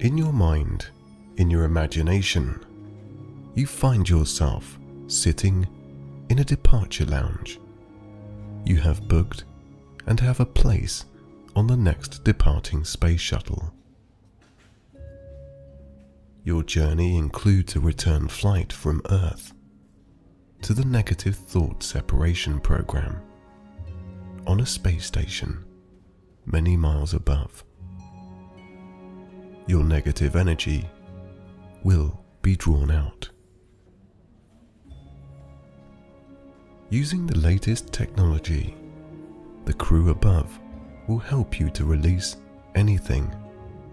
In your mind, in your imagination, you find yourself sitting in a departure lounge. You have booked and have a place on the next departing space shuttle. Your journey includes a return flight from Earth to the Negative Thought Separation Program on a space station many miles above. Your negative energy will be drawn out. Using the latest technology, the crew above will help you to release anything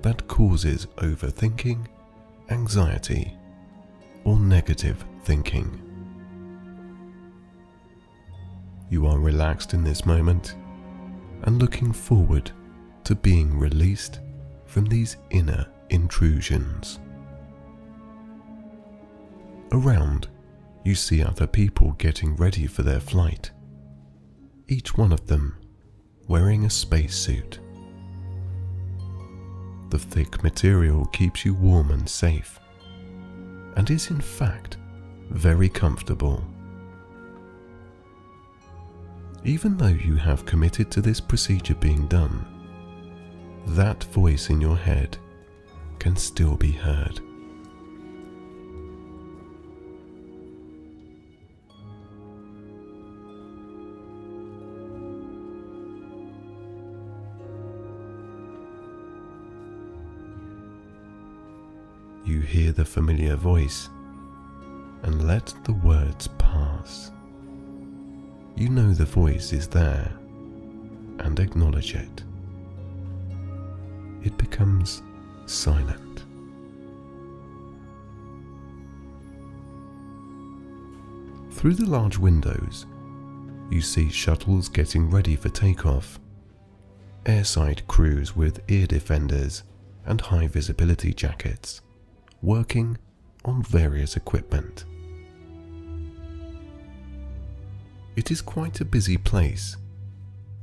that causes overthinking, anxiety, or negative thinking. You are relaxed in this moment and looking forward to being released from these inner intrusions. Around, you see other people getting ready for their flight, each one of them wearing a spacesuit. The thick material keeps you warm and safe, and is in fact very comfortable. Even though you have committed to this procedure being done, that voice in your head can still be heard. You hear the familiar voice and let the words pass. You know the voice is there and acknowledge it. It becomes silent. Through the large windows, you see shuttles getting ready for takeoff, airside crews with ear defenders and high visibility jackets working on various equipment. It is quite a busy place,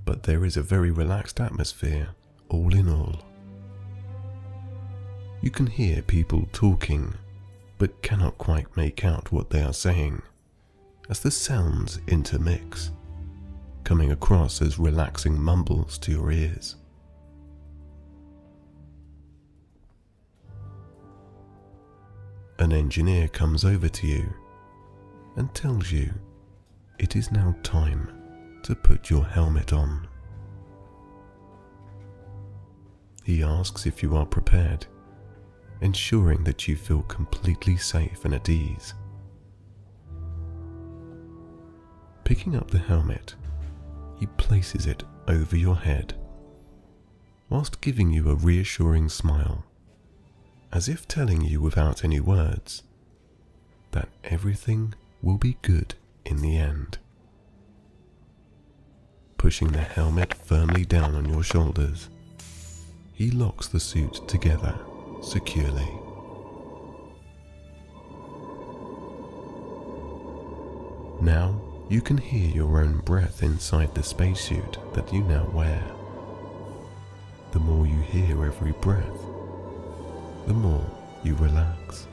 but there is a very relaxed atmosphere all in all. You can hear people talking, but cannot quite make out what they are saying, as the sounds intermix, coming across as relaxing mumbles to your ears. An engineer comes over to you and tells you it is now time to put your helmet on. He asks if you are prepared, ensuring that you feel completely safe and at ease. Picking up the helmet, he places it over your head, whilst giving you a reassuring smile as if telling you without any words that everything will be good in the end. Pushing the helmet firmly down on your shoulders, he locks the suit together securely. Now you can hear your own breath inside the spacesuit that you now wear. The more you hear every breath, the more you relax.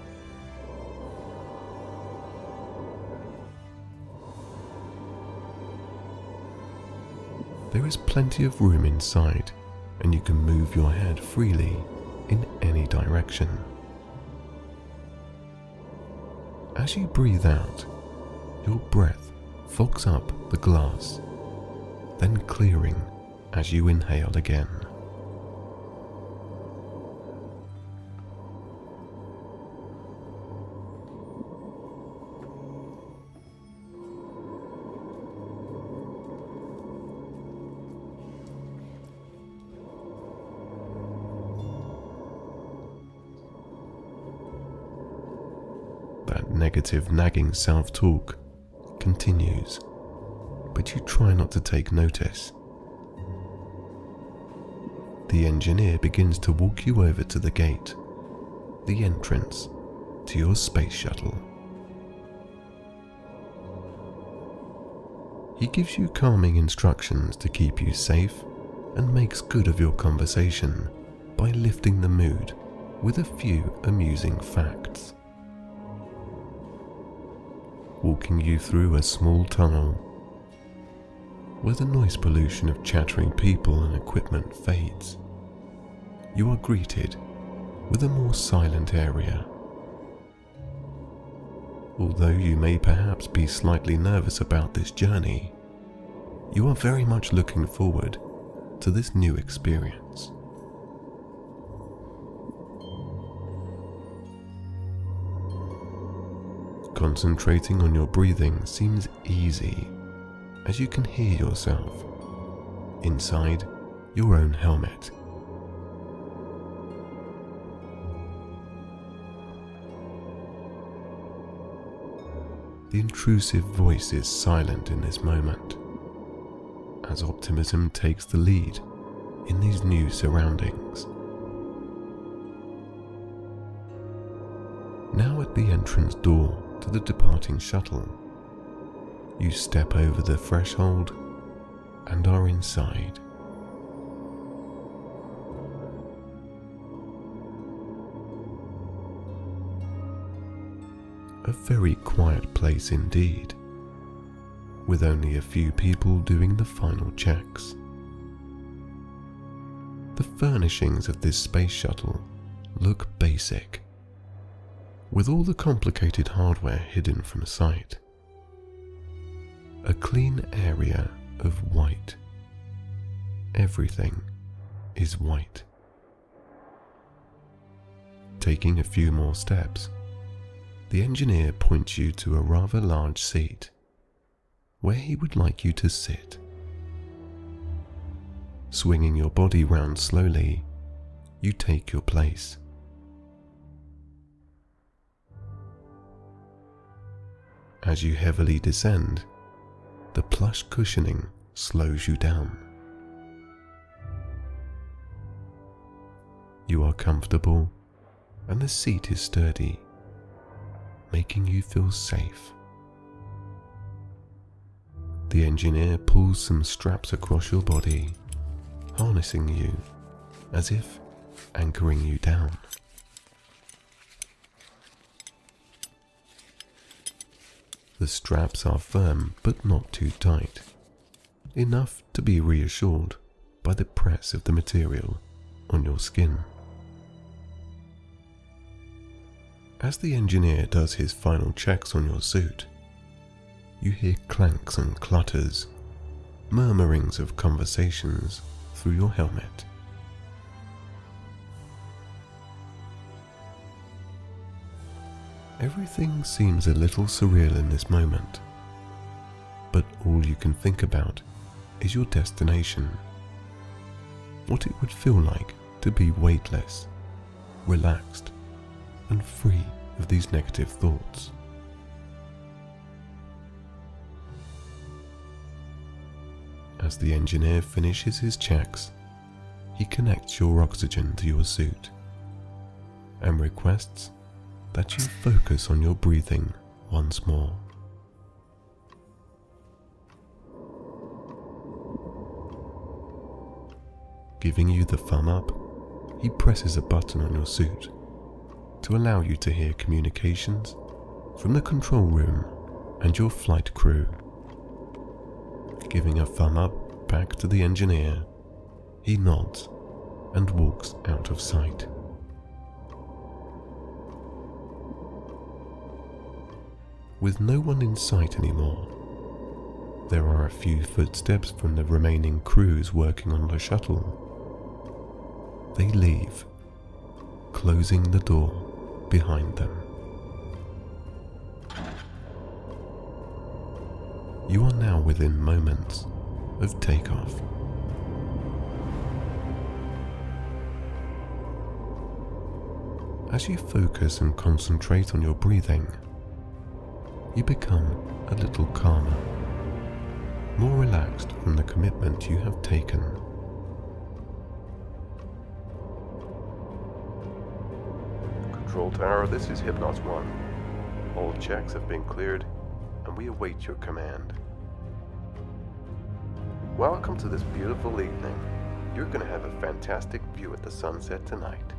There is plenty of room inside, and you can move your head freely in any direction. As you breathe out, your breath fogs up the glass, then clearing as you inhale again. Negative, nagging self talk continues, but you try not to take notice. The engineer begins to walk you over to the gate, the entrance to your space shuttle. He gives you calming instructions to keep you safe and makes good of your conversation by lifting the mood with a few amusing facts. Walking you through a small tunnel where the noise pollution of chattering people and equipment fades, you are greeted with a more silent area. Although you may perhaps be slightly nervous about this journey, you are very much looking forward to this new experience. Concentrating on your breathing seems easy as you can hear yourself inside your own helmet. The intrusive voice is silent in this moment as optimism takes the lead in these new surroundings. Now at the entrance door to the departing shuttle, you step over the threshold and are inside. A very quiet place indeed with only a few people doing the final checks. The furnishings of this space shuttle look basic, with all the complicated hardware hidden from sight. A clean area of white. Everything is white. Taking a few more steps, the engineer points you to a rather large seat where he would like you to sit. Swinging your body round slowly, you take your place. As you heavily descend, the plush cushioning slows you down. You are comfortable and the seat is sturdy, making you feel safe. The engineer pulls some straps across your body, harnessing you as if anchoring you down. The straps are firm but not too tight, enough to be reassured by the press of the material on your skin. As the engineer does his final checks on your suit, you hear clanks and clutters, murmurings of conversations through your helmet. Everything seems a little surreal in this moment, but all you can think about is your destination. What it would feel like to be weightless, relaxed, and free of these negative thoughts. As the engineer finishes his checks, he connects your oxygen to your suit and requests that you focus on your breathing once more. Giving you the thumb up, he presses a button on your suit to allow you to hear communications from the control room and your flight crew giving a thumb up back to the engineer, he nods and walks out of sight. With no one in sight anymore, there are a few footsteps from the remaining crews working on the shuttle. They leave, closing the door behind them. You are now within moments of takeoff. As you focus and concentrate on your breathing, you become a little calmer, more relaxed from the commitment you have taken. Control Tower, this is Hypnos 1. All checks have been cleared and we await your command. Welcome to this beautiful evening. You're going to have a fantastic view at the sunset tonight.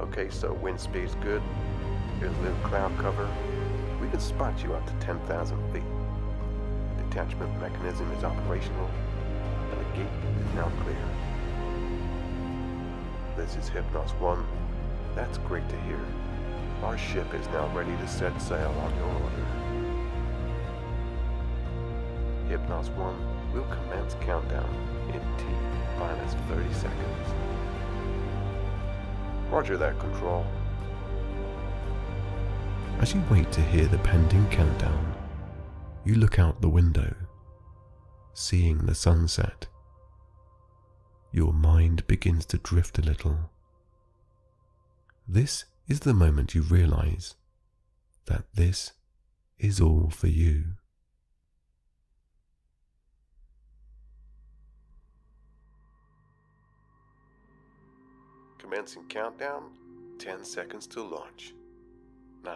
Okay, so wind speed's good. Here's a little cloud cover. Can spot you up to 10,000 feet. The detachment mechanism is operational, and the gate is now clear. This is Hypnos 1. That's great to hear. Our ship is now ready to set sail on your order. Hypnos 1 will commence countdown in T minus 30 seconds. Roger that, Control. As you wait to hear the pending countdown, you look out the window, seeing the sunset. Your mind begins to drift a little. This is the moment you realize that this is all for you. Commencing countdown, 10 seconds to launch. 9,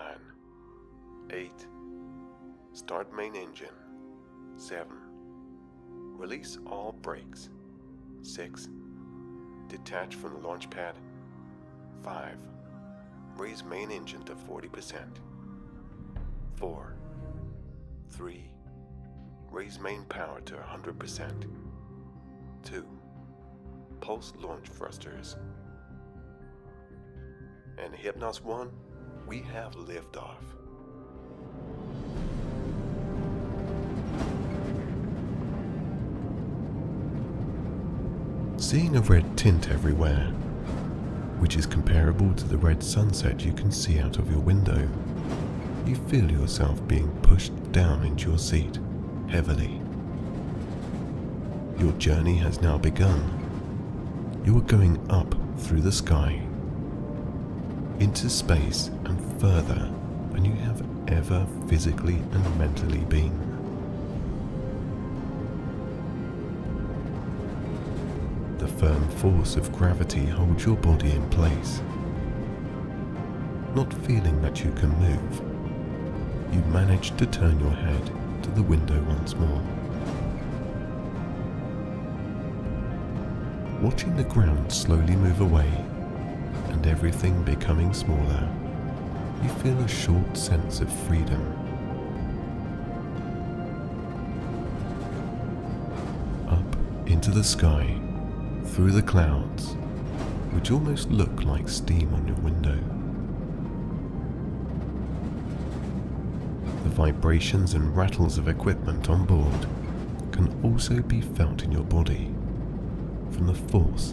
8, start main engine. 7, release all brakes. 6, detach from the launch pad. 5, raise main engine to 40%. 4, 3, raise main power to 100%. 2, pulse launch thrusters. And Hypnos 1, we have liftoff. Seeing a red tint everywhere, which is comparable to the red sunset you can see out of your window, you feel yourself being pushed down into your seat heavily. Your journey has now begun. You are going up through the sky, into space and further than you have ever physically and mentally been. The firm force of gravity holds your body in place. Not feeling that you can move, you manage to turn your head to the window once more. Watching the ground slowly move away and everything becoming smaller, you feel a short sense of freedom. Up into the sky, through the clouds, which almost look like steam on your window. The vibrations and rattles of equipment on board can also be felt in your body from the force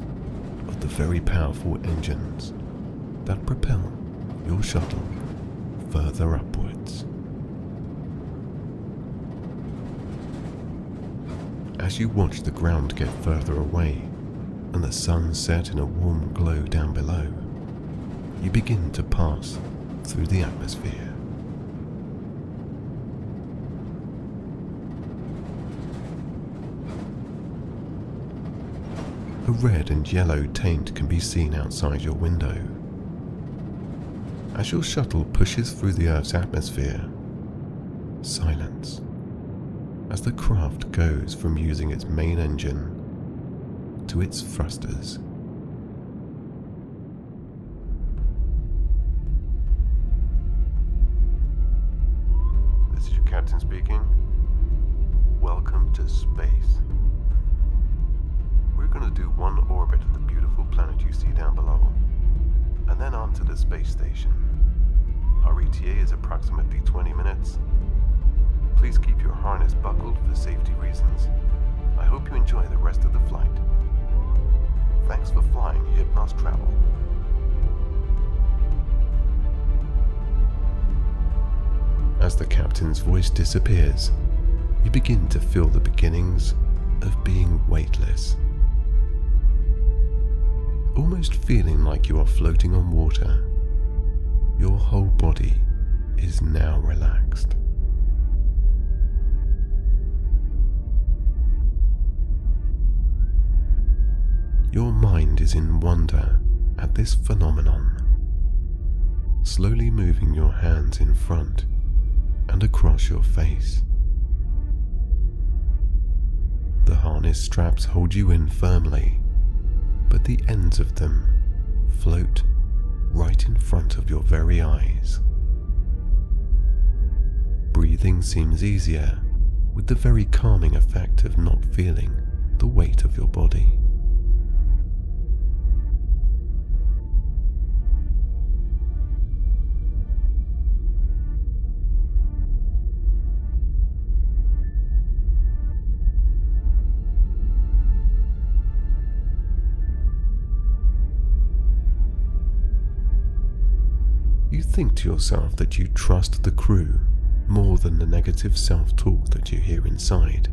of the very powerful engines that propel your shuttle further upwards. As you watch the ground get further away and the sun set in a warm glow down below, you begin to pass through the atmosphere. A red and yellow taint can be seen outside your window. As your shuttle pushes through the Earth's atmosphere, silence as the craft goes from using its main engine to its thrusters. Disappears, you begin to feel the beginnings of being weightless. Almost feeling like you are floating on water, your whole body is now relaxed. Your mind is in wonder at this phenomenon, slowly moving your hands in front and across your face. The harness straps hold you in firmly, but the ends of them float right in front of your very eyes. Breathing seems easier with the very calming effect of not feeling the weight of your body. Think to yourself that you trust the crew more than the negative self talk that you hear inside.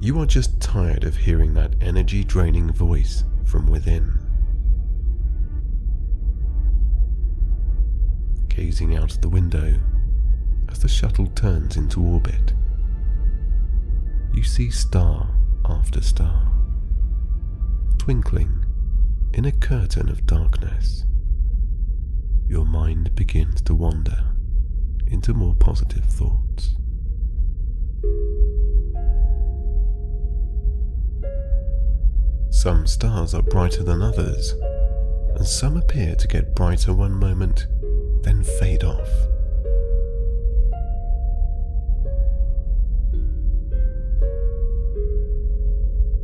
You are just tired of hearing that energy draining voice from within. Gazing out the window as the shuttle turns into orbit, you see star after star, twinkling in a curtain of darkness. Your mind begins to wander into more positive thoughts. Some stars are brighter than others, and some appear to get brighter one moment, then fade off.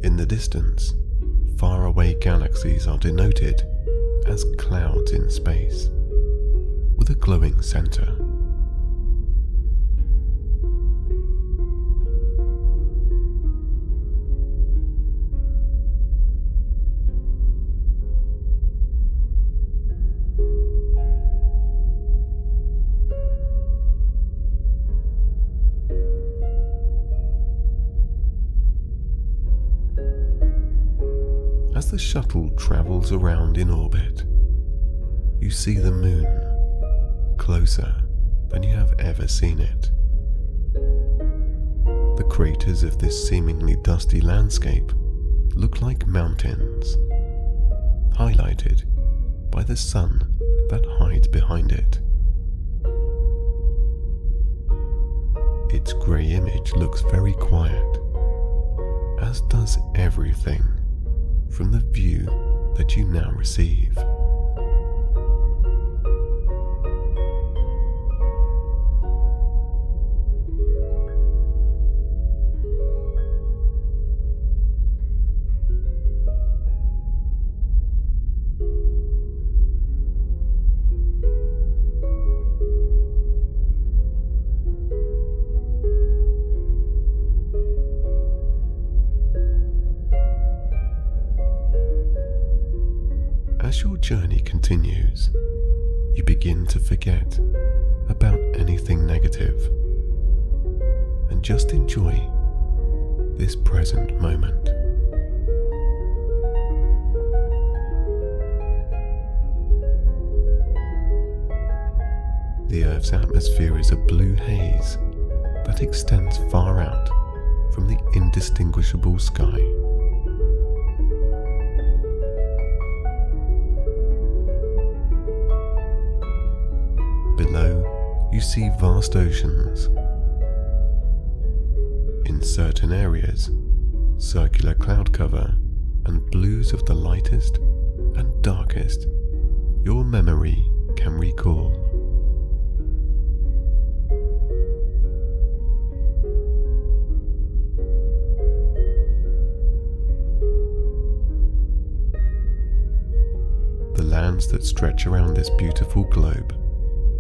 In the distance, faraway galaxies are denoted as clouds in space, with a glowing center. As the shuttle travels around in orbit, you see the moon closer than you have ever seen it. The craters of this seemingly dusty landscape look like mountains, highlighted by the sun that hides behind it. Its grey image looks very quiet, as does everything from the view that you now receive. Begin to forget about anything negative and just enjoy this present moment. The Earth's atmosphere is a blue haze that extends far out from the indistinguishable sky. See vast oceans. In certain areas, circular cloud cover and blues of the lightest and darkest your memory can recall. The lands that stretch around this beautiful globe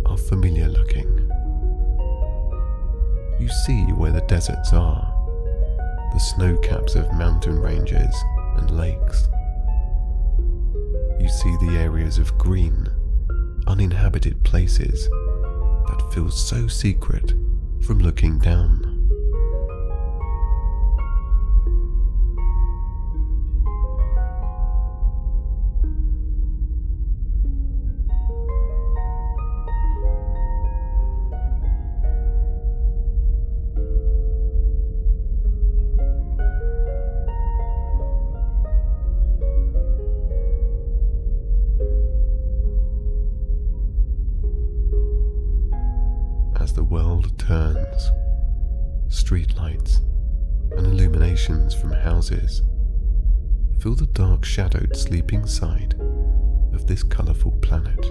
are familiar looking. You see where the deserts are, the snow caps of mountain ranges and lakes. You see the areas of green, uninhabited places that feel so secret from looking down. Fill the dark shadowed sleeping side of this colourful planet.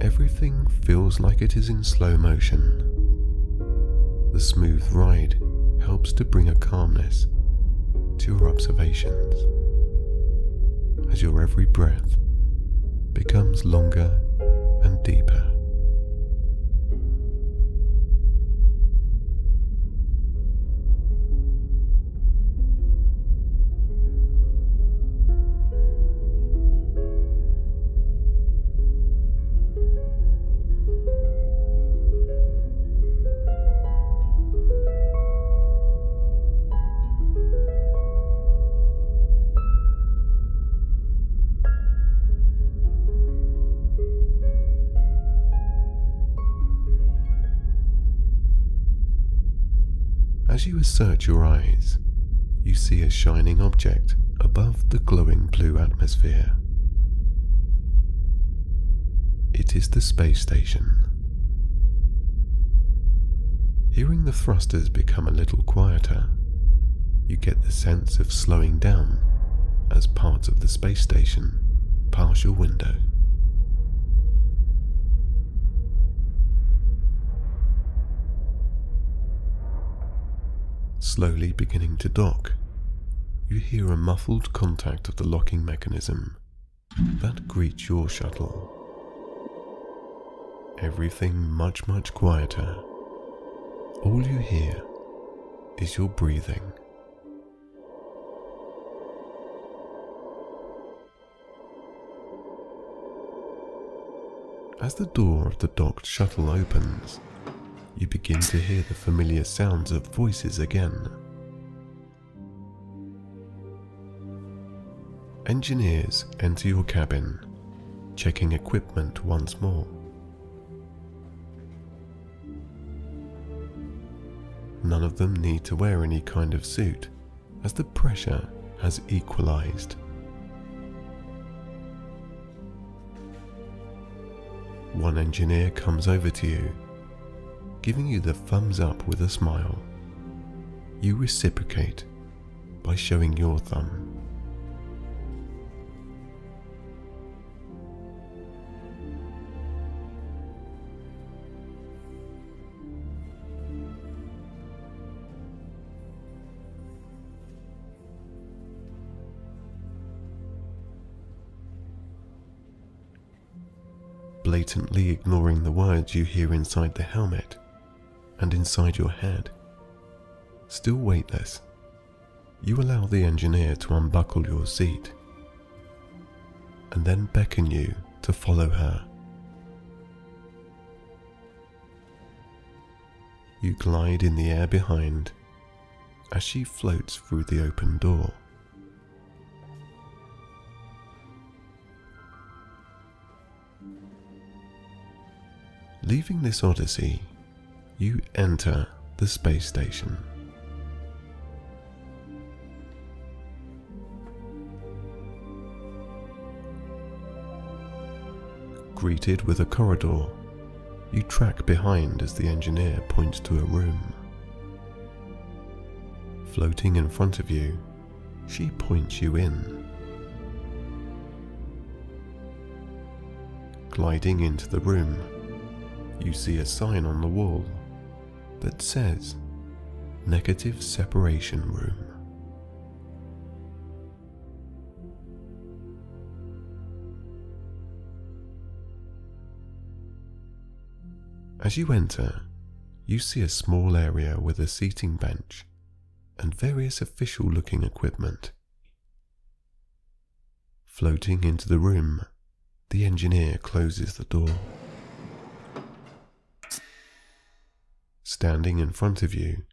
Everything feels like it is in slow motion. The smooth ride helps to bring a calmness to your observations as your every breath becomes longer and deeper. Assert your eyes, you see a shining object above the glowing blue atmosphere. It is the space station. Hearing the thrusters become a little quieter, you get the sense of slowing down as parts of the space station pass your window. Slowly beginning to dock, you hear a muffled contact of the locking mechanism that greets your shuttle. Everything much, much quieter. All you hear is your breathing. As the door of the docked shuttle opens, you begin to hear the familiar sounds of voices again. Engineers enter your cabin, checking equipment once more. None of them need to wear any kind of suit, as the pressure has equalized. One engineer comes over to you giving you the thumbs up with a smile. You reciprocate by showing your thumb. blatantly ignoring the words you hear inside the helmet and inside your head. Still weightless, you allow the engineer to unbuckle your seat and then beckon you to follow her. You glide in the air behind as she floats through the open door. Leaving this odyssey you enter the space station. Greeted with a corridor, you track behind as the engineer points to a room. Floating in front of you, she points you in. Gliding into the room, you see a sign on the wall that says Negative Separation Room. As you enter, you see a small area with a seating bench and various official looking equipment. Floating into the room, the engineer closes the door. Standing in front of you,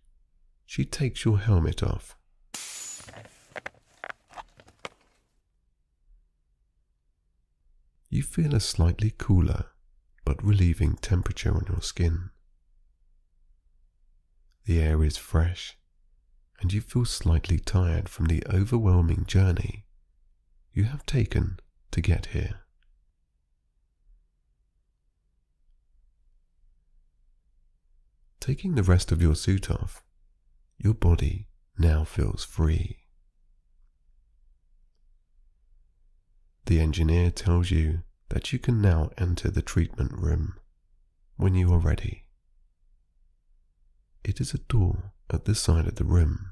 she takes your helmet off. You feel a slightly cooler but relieving temperature on your skin. The air is fresh, and you feel slightly tired from the overwhelming journey you have taken to get here. Taking the rest of your suit off, your body now feels free. The engineer tells you that you can now enter the treatment room when you are ready. It is a door at the side of the room.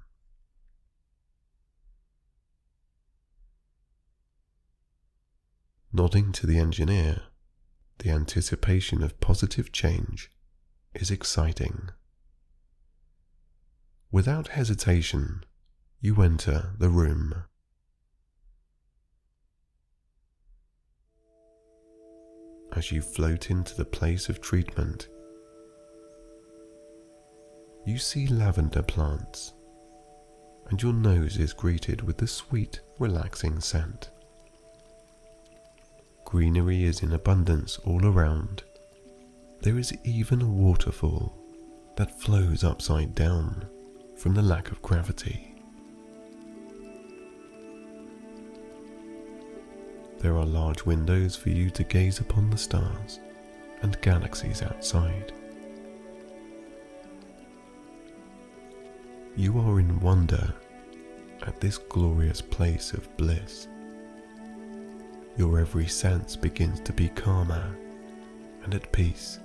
Nodding to the engineer, the anticipation of positive change is exciting. Without hesitation, you enter the room. As you float into the place of treatment, you see lavender plants, and your nose is greeted with the sweet, relaxing scent. Greenery is in abundance all around. There is even a waterfall that flows upside down from the lack of gravity. There are large windows for you to gaze upon the stars and galaxies outside. You are in wonder at this glorious place of bliss. Your every sense begins to be calmer and at peace.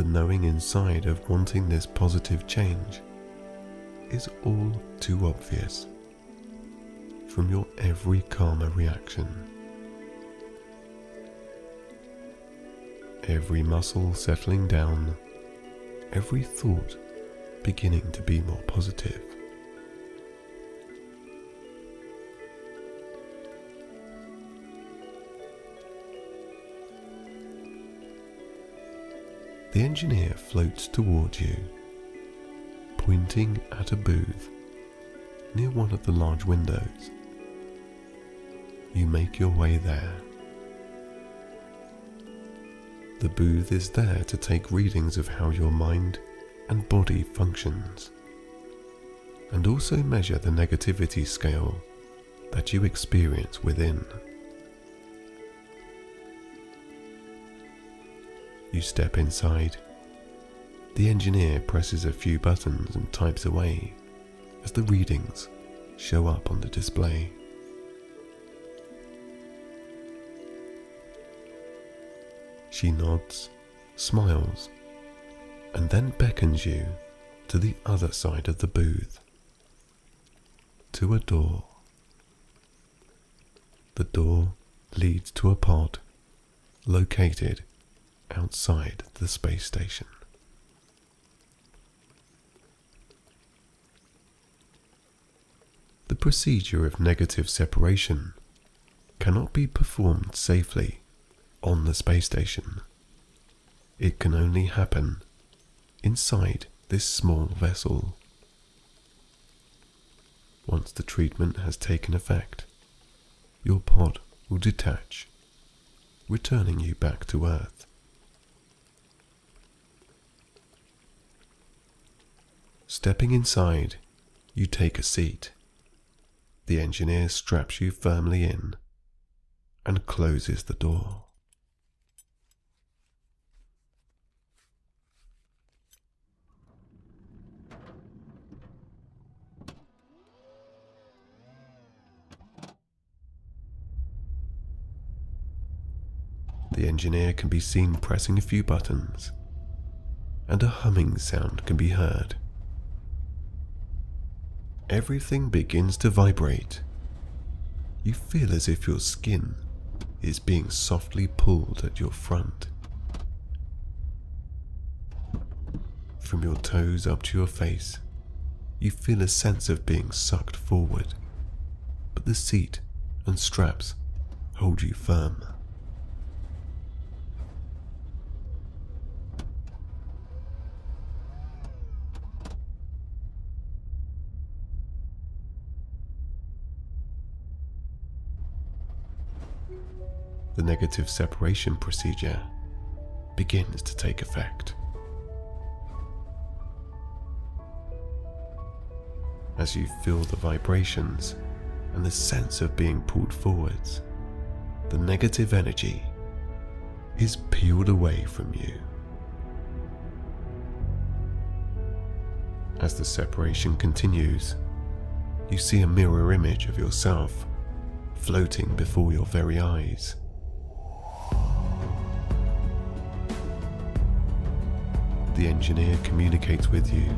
The knowing inside of wanting this positive change is all too obvious from your every karma reaction. Every muscle settling down, every thought beginning to be more positive. The engineer floats towards you, pointing at a booth near one of the large windows. You make your way there. The booth is there to take readings of how your mind and body functions, and also measure the negativity scale that you experience within. You step inside. The engineer presses a few buttons and types away as the readings show up on the display. She nods, smiles, and then beckons you to the other side of the booth, to a door. The door leads to a pod located outside the space station. The procedure of negative separation cannot be performed safely on the space station. It can only happen inside this small vessel. Once the treatment has taken effect, your pod will detach, returning you back to Earth. Stepping inside, you take a seat. The engineer straps you firmly in and closes the door. The engineer can be seen pressing a few buttons, and a humming sound can be heard everything begins to vibrate. You feel as if your skin is being softly pulled at your front. From your toes up to your face, you feel a sense of being sucked forward, but the seat and straps hold you firm. The negative separation procedure begins to take effect. As you feel the vibrations and the sense of being pulled forwards, the negative energy is peeled away from you. As the separation continues, you see a mirror image of yourself floating before your very eyes. The engineer communicates with you.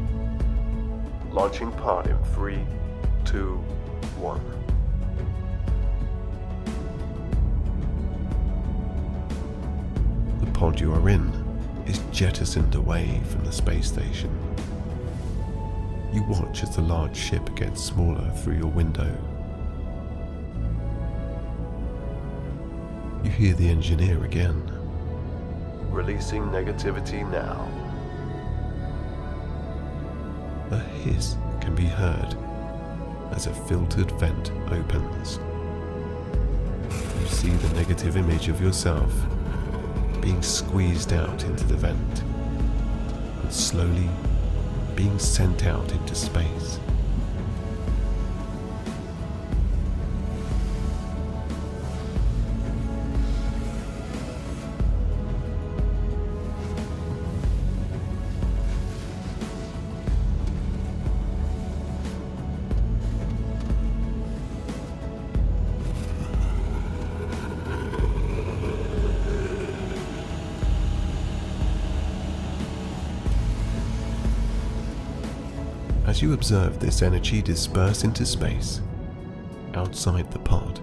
Launching pod in three, two, one. The pod you are in is jettisoned away from the space station. You watch as the large ship gets smaller through your window. You hear the engineer again. Releasing negativity now. A hiss can be heard as a filtered vent opens. You see the negative image of yourself being squeezed out into the vent and slowly being sent out into space. You observe this energy disperse into space, outside the pod,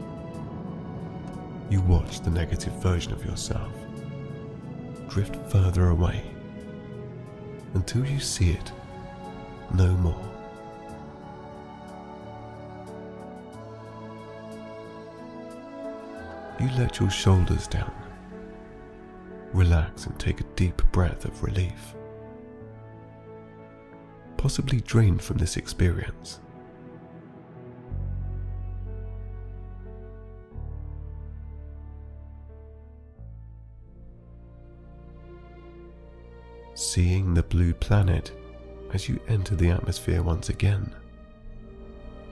you watch the negative version of yourself drift further away until you see it no more. You let your shoulders down, relax, and take a deep breath of relief possibly drained from this experience. Seeing the blue planet as you enter the atmosphere once again,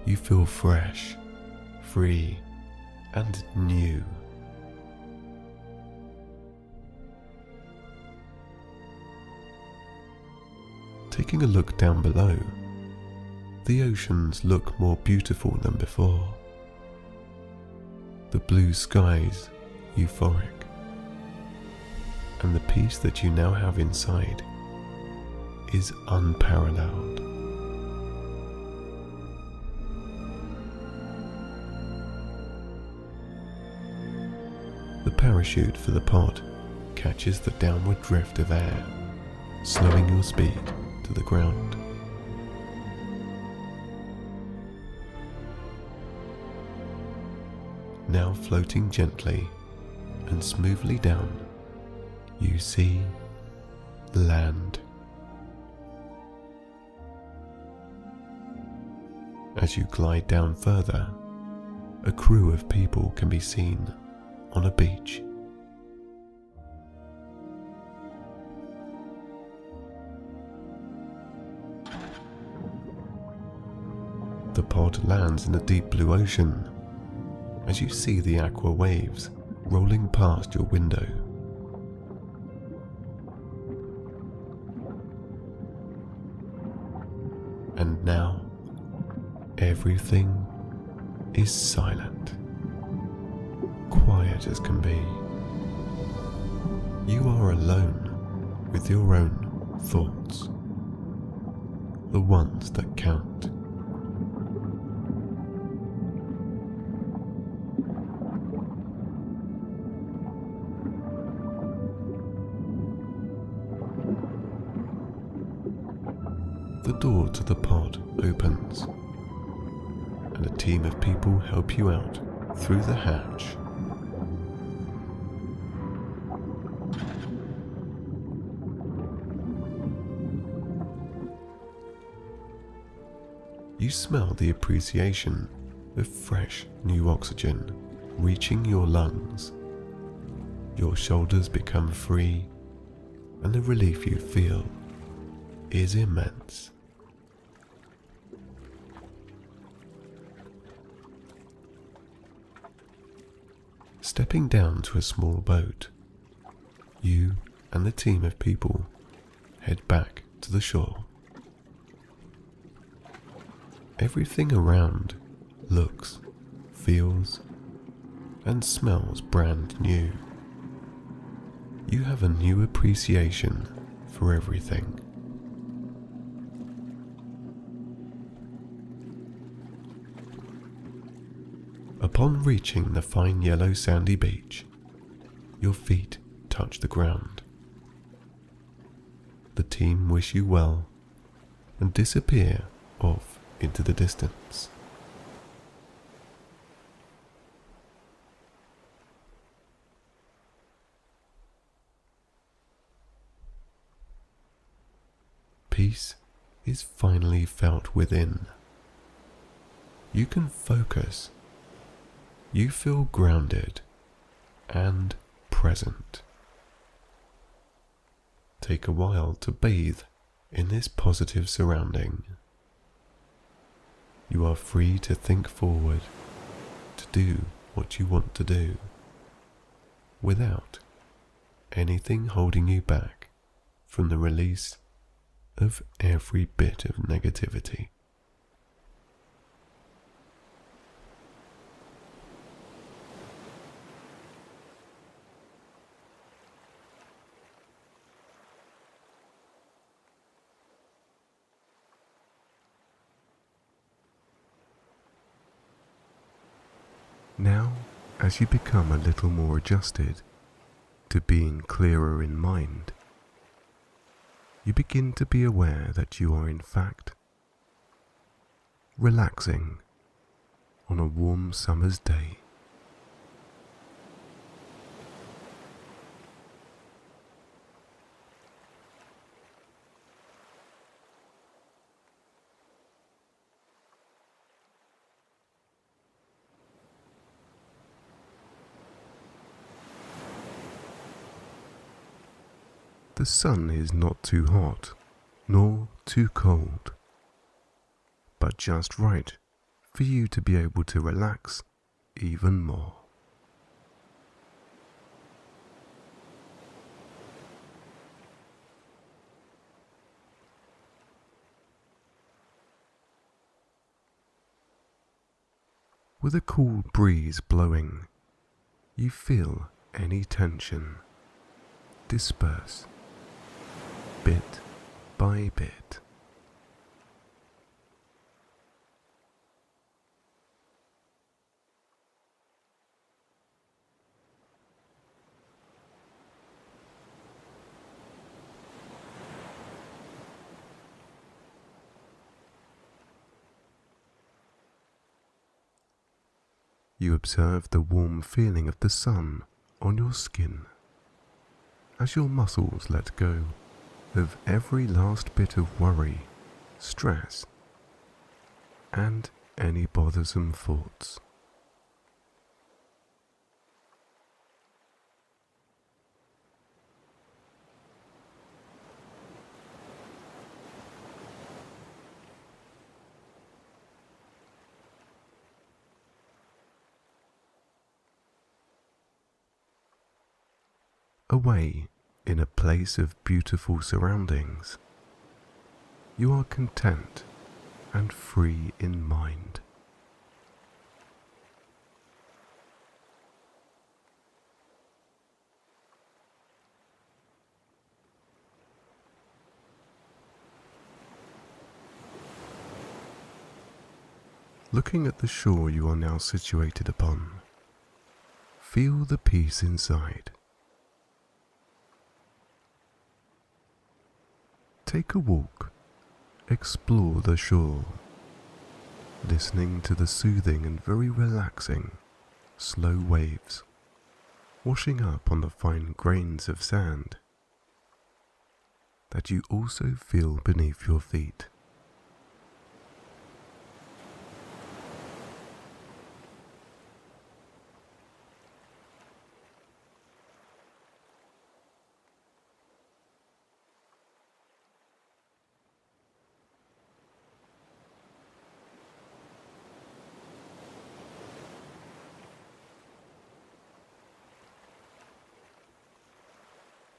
you feel fresh, free, and new. Taking a look down below, the oceans look more beautiful than before. The blue skies euphoric, and the peace that you now have inside is unparalleled. The parachute for the pod catches the downward drift of air, slowing your speed to the ground. Now floating gently and smoothly down, you see land. As you glide down further, a crew of people can be seen on a beach. The pod lands in the deep blue ocean as you see the aqua waves rolling past your window. And now everything is silent, quiet as can be. You are alone with your own thoughts, the ones that count. To the pod opens, and a team of people help you out through the hatch. You smell the appreciation of fresh new oxygen reaching your lungs. Your shoulders become free, and the relief you feel is immense. Stepping down to a small boat, you and the team of people head back to the shore. Everything around looks, feels, and smells brand new. You have a new appreciation for everything. Upon reaching the fine yellow sandy beach, your feet touch the ground. The team wish you well and disappear off into the distance. Peace is finally felt within. You can focus. You feel grounded and present. Take a while to bathe in this positive surrounding. You are free to think forward, to do what you want to do, without anything holding you back from the release of every bit of negativity. Now, as you become a little more adjusted to being clearer in mind, you begin to be aware that you are in fact relaxing on a warm summer's day. The sun is not too hot, nor too cold, but just right for you to be able to relax even more. With a cool breeze blowing, you feel any tension disperse bit by bit. You observe the warm feeling of the sun on your skin as your muscles let go of every last bit of worry, stress, and any bothersome thoughts. Away in a place of beautiful surroundings, you are content and free in mind. Looking at the shore you are now situated upon, feel the peace inside. Take a walk, explore the shore, listening to the soothing and very relaxing slow waves washing up on the fine grains of sand that you also feel beneath your feet.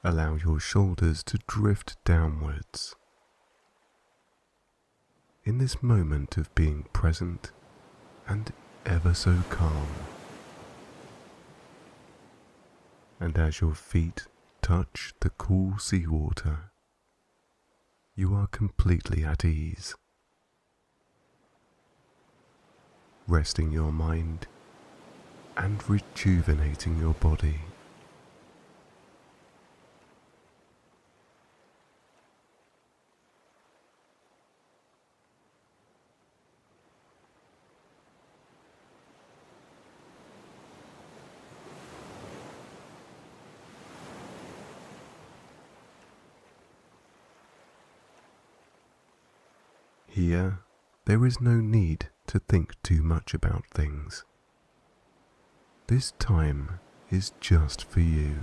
Allow your shoulders to drift downwards. in this moment of being present and ever so calm. And as your feet touch the cool seawater, you are completely at ease. Resting your mind and rejuvenating your body. Here, there is no need to think too much about things. This time is just for you.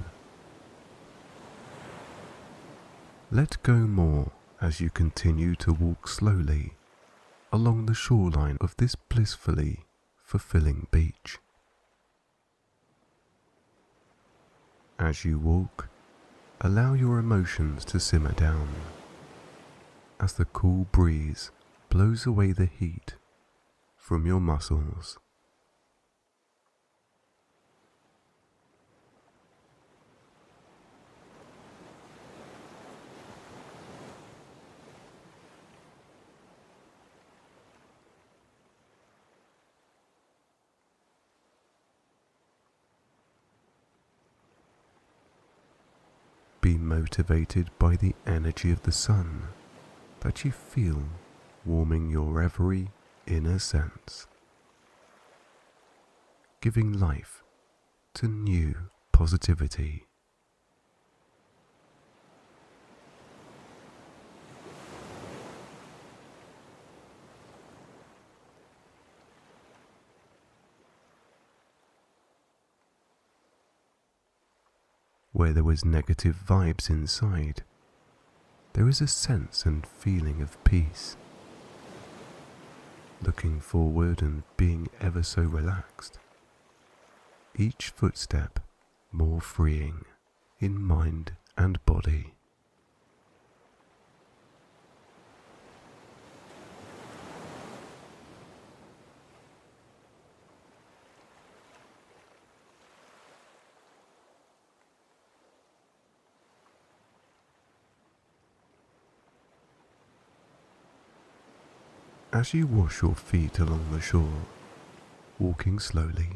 Let go more as you continue to walk slowly along the shoreline of this blissfully fulfilling beach. As you walk, allow your emotions to simmer down as the cool breeze blows away the heat from your muscles. Be motivated by the energy of the sun that you feel warming your every inner sense, giving life to new positivity. Where there was negative vibes inside, there is a sense and feeling of peace. Looking forward and being ever so relaxed. Each footstep more freeing in mind and body. As you wash your feet along the shore, walking slowly,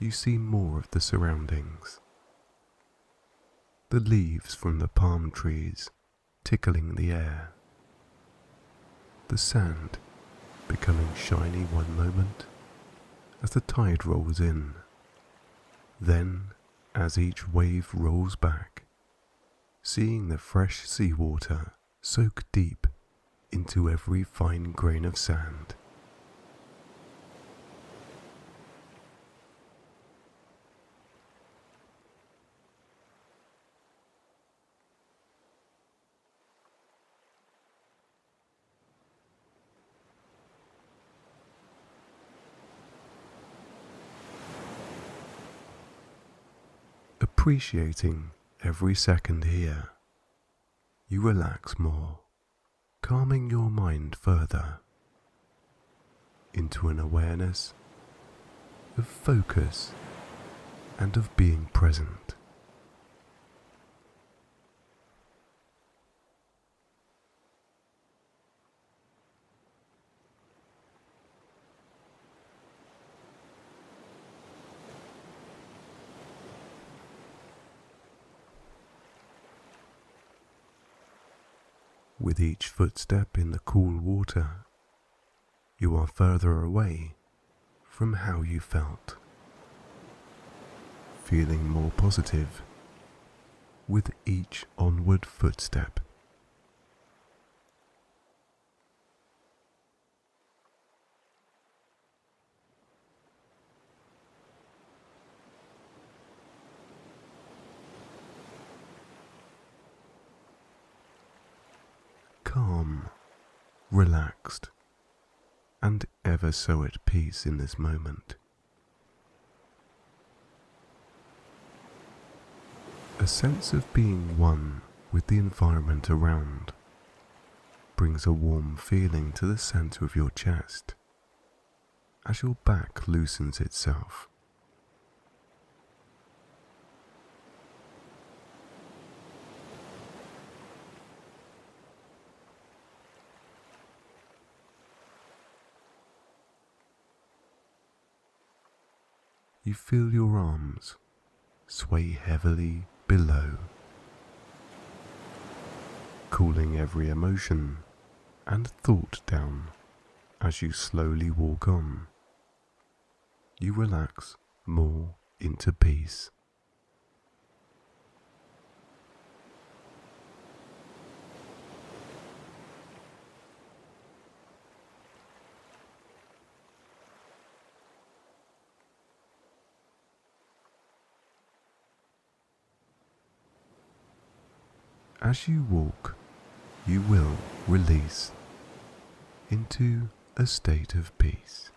you see more of the surroundings. The leaves from the palm trees tickling the air. The sand becoming shiny one moment as the tide rolls in. Then, as each wave rolls back, seeing the fresh seawater soak deep into every fine grain of sand. Appreciating every second here, you relax more calming your mind further into an awareness of focus and of being present. With each footstep in the cool water, you are further away from how you felt. Feeling more positive with each onward footstep. calm, relaxed, and ever so at peace in this moment. A sense of being one with the environment around, brings a warm feeling to the center of your chest as your back loosens itself. You feel your arms sway heavily below, cooling every emotion and thought down as you slowly walk on. You relax more into peace. As you walk, you will release into a state of peace.